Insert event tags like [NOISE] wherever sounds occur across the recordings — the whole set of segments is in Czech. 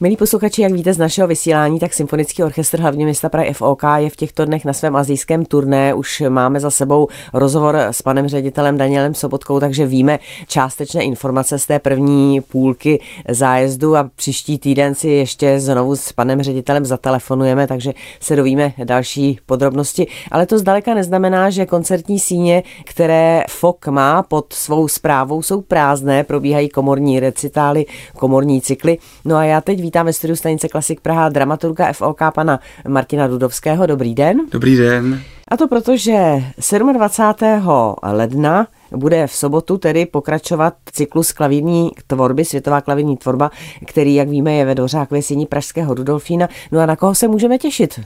Milí posluchači, jak víte z našeho vysílání, tak Symfonický orchestr hlavně města Prahy FOK je v těchto dnech na svém azijském turné. Už máme za sebou rozhovor s panem ředitelem Danielem Sobotkou, takže víme částečné informace z té první půlky zájezdu a příští týden si ještě znovu s panem ředitelem zatelefonujeme, takže se dovíme další podrobnosti. Ale to zdaleka neznamená, že koncertní síně, které FOK má pod svou zprávou, jsou prázdné, probíhají komorní recitály, komorní cykly. No a já teď vítám ve studiu stanice Klasik Praha dramaturga FOK pana Martina Dudovského. Dobrý den. Dobrý den. A to proto, že 27. ledna bude v sobotu tedy pokračovat cyklus klavírní tvorby, světová klavírní tvorba, který, jak víme, je ve Dořákově síni Pražského Rudolfína. No a na koho se můžeme těšit?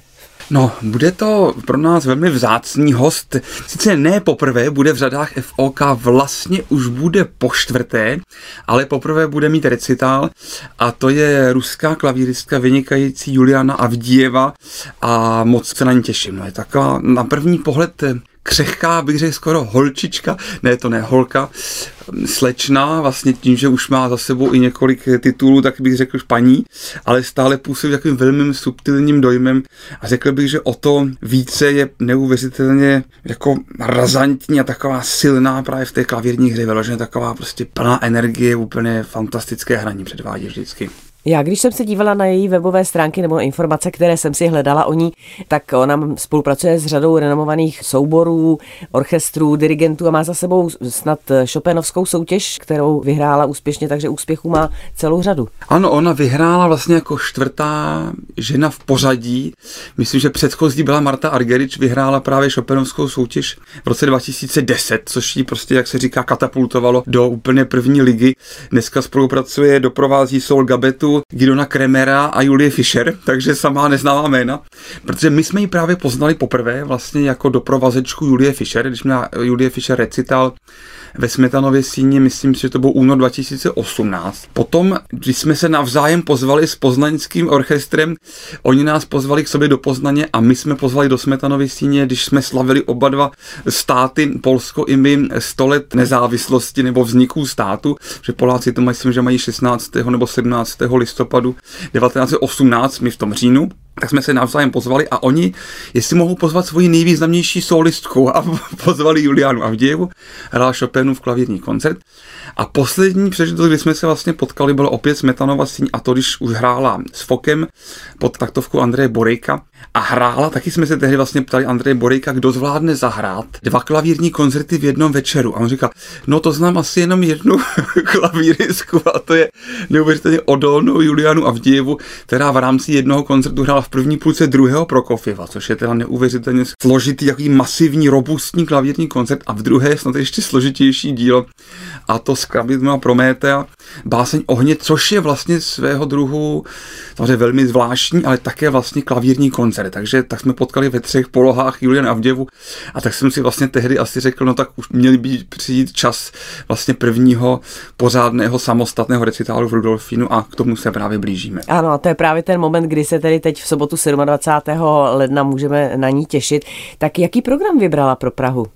No, bude to pro nás velmi vzácný host. Sice ne poprvé, bude v řadách FOK, vlastně už bude po čtvrté, ale poprvé bude mít recitál a to je ruská klavíristka vynikající Juliana Avdieva a moc se na ní těším. No, je taková na první pohled křehká, bych řekl skoro holčička, ne to ne holka, slečná, vlastně tím, že už má za sebou i několik titulů, tak bych řekl paní, ale stále působí takovým velmi subtilním dojmem a řekl bych, že o to více je neuvěřitelně jako razantní a taková silná právě v té klavírní hře, vyloženě taková prostě plná energie, úplně fantastické hraní předvádí vždycky. Já, když jsem se dívala na její webové stránky nebo informace, které jsem si hledala o ní, tak ona spolupracuje s řadou renomovaných souborů, orchestrů, dirigentů a má za sebou snad Chopinovskou soutěž, kterou vyhrála úspěšně, takže úspěchů má celou řadu. Ano, ona vyhrála vlastně jako čtvrtá žena v pořadí. Myslím, že předchozí byla Marta Argerič, vyhrála právě Chopinovskou soutěž v roce 2010, což ji prostě, jak se říká, katapultovalo do úplně první ligy. Dneska spolupracuje, doprovází Sol Gabetu, Gidona Kremera a Julie Fischer, takže samá neznámá jména, protože my jsme ji právě poznali poprvé vlastně jako doprovazečku Julie Fischer, když měla Julie Fischer recital ve Smetanově síni, myslím si, že to byl únor 2018. Potom, když jsme se navzájem pozvali s poznaňským orchestrem, oni nás pozvali k sobě do Poznaně a my jsme pozvali do Smetanovy síně, když jsme slavili oba dva státy, Polsko i my, 100 let nezávislosti nebo vzniku státu, že Poláci to myslím, že mají 16. nebo 17. listopadu 1918, my v tom říjnu tak jsme se navzájem pozvali a oni, jestli mohou pozvat svoji nejvýznamnější solistku a [LAUGHS] pozvali Julianu Avdějevu, hrál v klavírní koncert. A poslední přežitost, kdy jsme se vlastně potkali, bylo opět Smetanova síň a to, když už hrála s Fokem pod taktovku Andreje Borejka a hrála, taky jsme se tehdy vlastně ptali Andreje Borejka, kdo zvládne zahrát dva klavírní koncerty v jednom večeru. A on říká, no to znám asi jenom jednu [LAUGHS] klavírisku a to je neuvěřitelně odolnou Julianu Avdějevu, která v rámci jednoho koncertu hrála v první půlce druhého Prokofěva, což je teda neuvěřitelně složitý, jaký masivní, robustní klavírní koncert a v druhé snad ještě složitější dílo a to z pro Prométea, báseň Ohně, což je vlastně svého druhu samozřejmě velmi zvláštní, ale také vlastně klavírní koncert. Takže tak jsme potkali ve třech polohách Julian Avděvu a tak jsem si vlastně tehdy asi řekl, no tak už měli být přijít čas vlastně prvního pořádného samostatného recitálu v Rudolfínu a k tomu se právě blížíme. Ano, a to je právě ten moment, kdy se tedy teď v sobotu 27. ledna můžeme na ní těšit. Tak jaký program vybrala pro Prahu?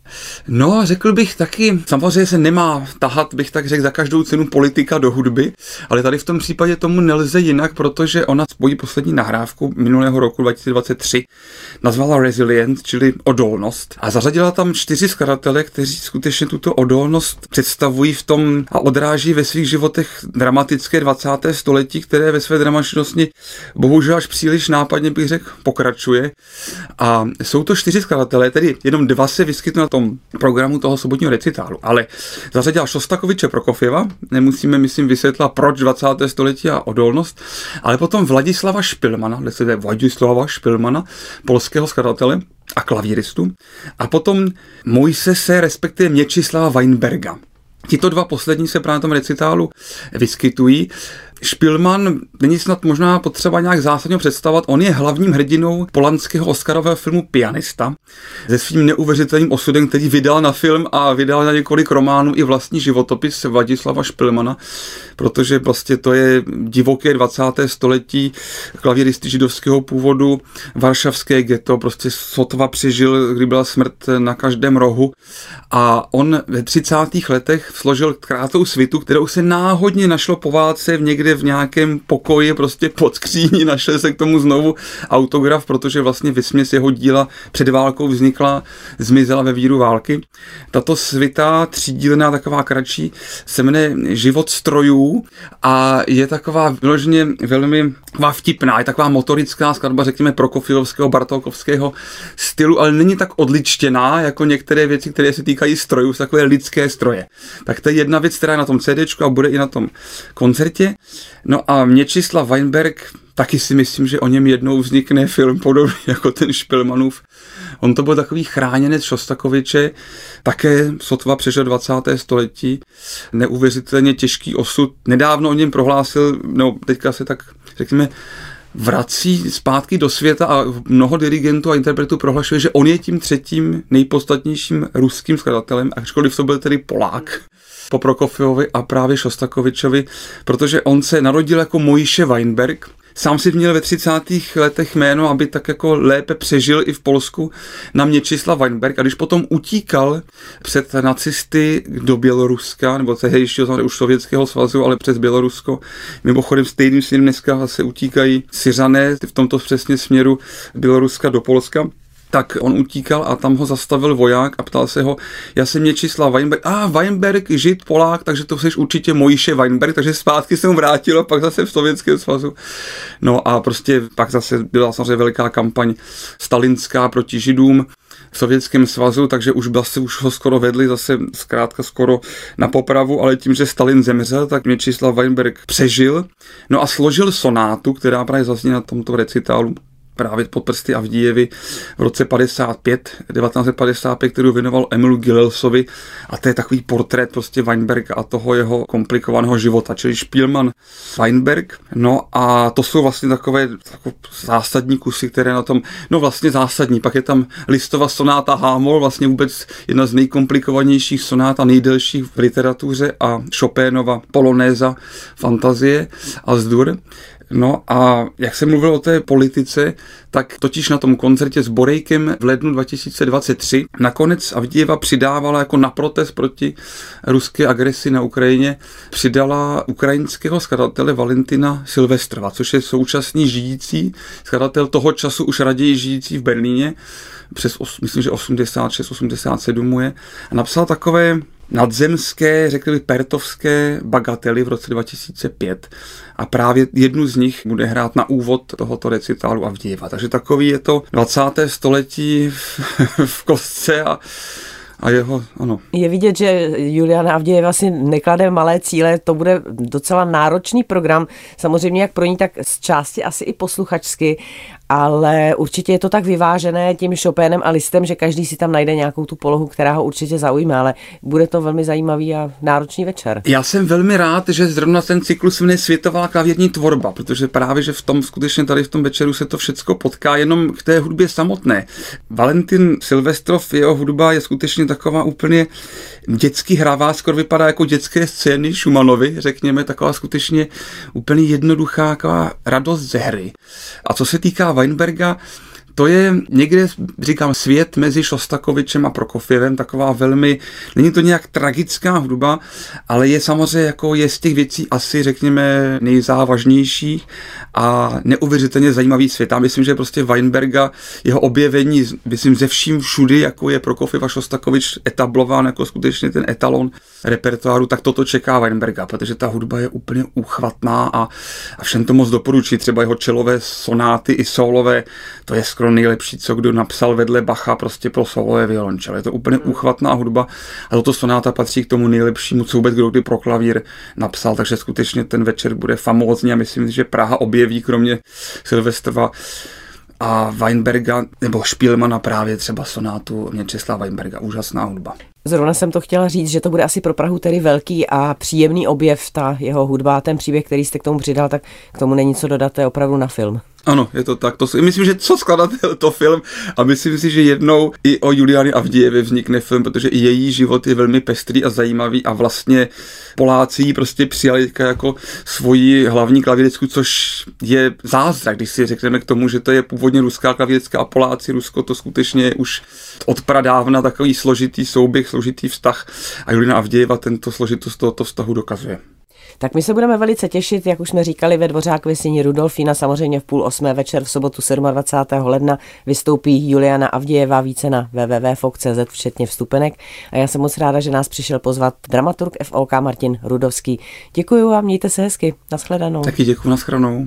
No, řekl bych taky, samozřejmě se nemá tahat, bych tak řekl, za každou cenu politika do hudby, ale tady v tom případě tomu nelze jinak, protože ona svoji poslední nahrávku minulého roku 2023 nazvala Resilient, čili odolnost. A zařadila tam čtyři skladatele, kteří skutečně tuto odolnost představují v tom a odráží ve svých životech dramatické 20. století, které ve své dramatičnosti bohužel až příliš nápadně bych řekl pokračuje. A jsou to čtyři skladatelé, tedy jenom dva se vyskytnou na tom programu toho sobotního recitálu, ale zařadila Šostakoviče Prokofěva, nemusíme, myslím, vysvětlit, proč 20. století a odolnost, ale potom Vladislava Špilmana, respektive Vladislava Špilmana, polského skladatele a klavíristu, a potom Mojsese, respektive Měčislava Weinberga. Tito dva poslední se právě na tom recitálu vyskytují. Špilman není snad možná potřeba nějak zásadně představovat. On je hlavním hrdinou polanského Oscarového filmu Pianista se svým neuvěřitelným osudem, který vydal na film a vydal na několik románů i vlastní životopis Vladislava Špilmana, protože vlastně to je divoké 20. století klavíristy židovského původu, varšavské ghetto, prostě sotva přežil, kdy byla smrt na každém rohu a on ve 30. letech složil krátkou svitu, kterou se náhodně našlo po válce v někde někde v nějakém pokoji prostě pod skříní [LAUGHS] našel se k tomu znovu autograf, protože vlastně vysměs jeho díla před válkou vznikla, zmizela ve víru války. Tato svita třídílná, taková kratší, se jmenuje Život strojů a je taková vyloženě velmi taková vtipná, je taková motorická skladba, řekněme, Prokofilovského, Bartolkovského stylu, ale není tak odličtěná jako některé věci, které se týkají strojů, takové lidské stroje. Tak to je jedna věc, která je na tom CD a bude i na tom koncertě. No a Měčislav Weinberg, taky si myslím, že o něm jednou vznikne film podobný [LAUGHS] jako ten Špilmanův. On to byl takový chráněnec Šostakoviče, také sotva přežil 20. století, neuvěřitelně těžký osud. Nedávno o něm prohlásil, no teďka se tak řekněme, vrací zpátky do světa a mnoho dirigentů a interpretů prohlašuje, že on je tím třetím nejpodstatnějším ruským skladatelem, ačkoliv to byl tedy Polák po Prokofiovi a právě Šostakovičovi, protože on se narodil jako Mojiše Weinberg, Sám si měl ve 30. letech jméno, aby tak jako lépe přežil i v Polsku na Měčislav Weinberg a když potom utíkal před nacisty do Běloruska, nebo tehdejšího už Sovětského svazu, ale přes Bělorusko, mimochodem stejným směrem dneska se utíkají Syřané v tomto přesně směru Běloruska do Polska, tak on utíkal a tam ho zastavil voják a ptal se ho, já jsem Měčislav Weinberg, a ah, Weinberg, žid, Polák, takže to jsi určitě Mojiše Weinberg, takže zpátky se mu vrátil a pak zase v Sovětském svazu. No a prostě pak zase byla samozřejmě veliká kampaň stalinská proti židům, v Sovětském svazu, takže už vlastně už ho skoro vedli zase zkrátka skoro na popravu, ale tím, že Stalin zemřel, tak Měčislav Weinberg přežil. No a složil sonátu, která právě zazní na tomto recitálu právě pod prsty Avdíjevi v roce 55, 1955, kterou věnoval Emilu Gilelsovi a to je takový portrét prostě Weinberga a toho jeho komplikovaného života, čili Spielmann Weinberg. No a to jsou vlastně takové, takové zásadní kusy, které na tom, no vlastně zásadní, pak je tam listova sonáta Hámol, vlastně vůbec jedna z nejkomplikovanějších sonát a nejdelších v literatuře a Chopinova Polonéza fantazie a zdur. No a jak jsem mluvil o té politice, tak totiž na tom koncertě s Borejkem v lednu 2023 nakonec Avdijeva přidávala jako na protest proti ruské agresi na Ukrajině, přidala ukrajinského skladatele Valentina Silvestrova, což je současný žijící skladatel toho času už raději žijící v Berlíně, přes, myslím, že 86, 87 mu je, a napsal takové nadzemské, řekli by pertovské bagately v roce 2005 a právě jednu z nich bude hrát na úvod tohoto recitálu Avdějeva. Takže takový je to 20. století v, [LAUGHS] v kostce a a jeho, ano. Je vidět, že Juliana Avdějeva si neklade malé cíle, to bude docela náročný program, samozřejmě jak pro ní, tak z části asi i posluchačsky, ale určitě je to tak vyvážené tím Chopinem a listem, že každý si tam najde nějakou tu polohu, která ho určitě zaujme, ale bude to velmi zajímavý a náročný večer. Já jsem velmi rád, že zrovna ten cyklus mě Světová klavírní tvorba, protože právě, že v tom skutečně tady v tom večeru se to všecko potká jenom k té hudbě samotné. Valentin Silvestrov, jeho hudba je skutečně taková úplně dětský hravá, skoro vypadá jako dětské scény Šumanovi, řekněme, taková skutečně úplně jednoduchá taková radost ze hry. A co se týká Weinberga, to je někde, říkám, svět mezi Šostakovičem a Prokofěvem, taková velmi, není to nějak tragická hudba, ale je samozřejmě jako je z těch věcí asi, řekněme, nejzávažnější a neuvěřitelně zajímavý svět. Já myslím, že prostě Weinberga, jeho objevení, myslím, ze vším všudy, jako je Prokofiev a Šostakovič etablován jako skutečně ten etalon repertoáru, tak toto čeká Weinberga, protože ta hudba je úplně úchvatná a, a všem to moc doporučí. Třeba jeho čelové sonáty i solové, to je skoro nejlepší, co kdo napsal vedle Bacha prostě pro solové violončele. Je to úplně hmm. úchvatná hudba a toto sonáta patří k tomu nejlepšímu, co vůbec kdo kdy pro klavír napsal, takže skutečně ten večer bude famózní a myslím, že Praha objeví kromě Silvestrova a Weinberga nebo Špílmana právě třeba sonátu Měčeslava Weinberga. Úžasná hudba. Zrovna jsem to chtěla říct, že to bude asi pro Prahu tedy velký a příjemný objev, ta jeho hudba, ten příběh, který jste k tomu přidal, tak k tomu není co dodat, to je opravdu na film. Ano, je to tak. To myslím, že co skladatel to film a myslím si, že jednou i o Juliany Avdějevě vznikne film, protože i její život je velmi pestrý a zajímavý a vlastně Poláci ji prostě přijali jako svoji hlavní klavírecku, což je zázrak, když si řekneme k tomu, že to je původně ruská klavírecka a Poláci, Rusko, to skutečně je už od pradávna takový složitý souběh, složitý vztah a Juliana Avdějeva tento složitost tohoto vztahu dokazuje. Tak my se budeme velice těšit, jak už jsme říkali ve Dvořák Vysíní Rudolfína, samozřejmě v půl osmé večer v sobotu 27. ledna vystoupí Juliana Avdějevá více na www.fok.cz včetně vstupenek. A já jsem moc ráda, že nás přišel pozvat dramaturg FOK Martin Rudovský. Děkuji vám, mějte se hezky. Naschledanou. Taky děkuji, naschledanou.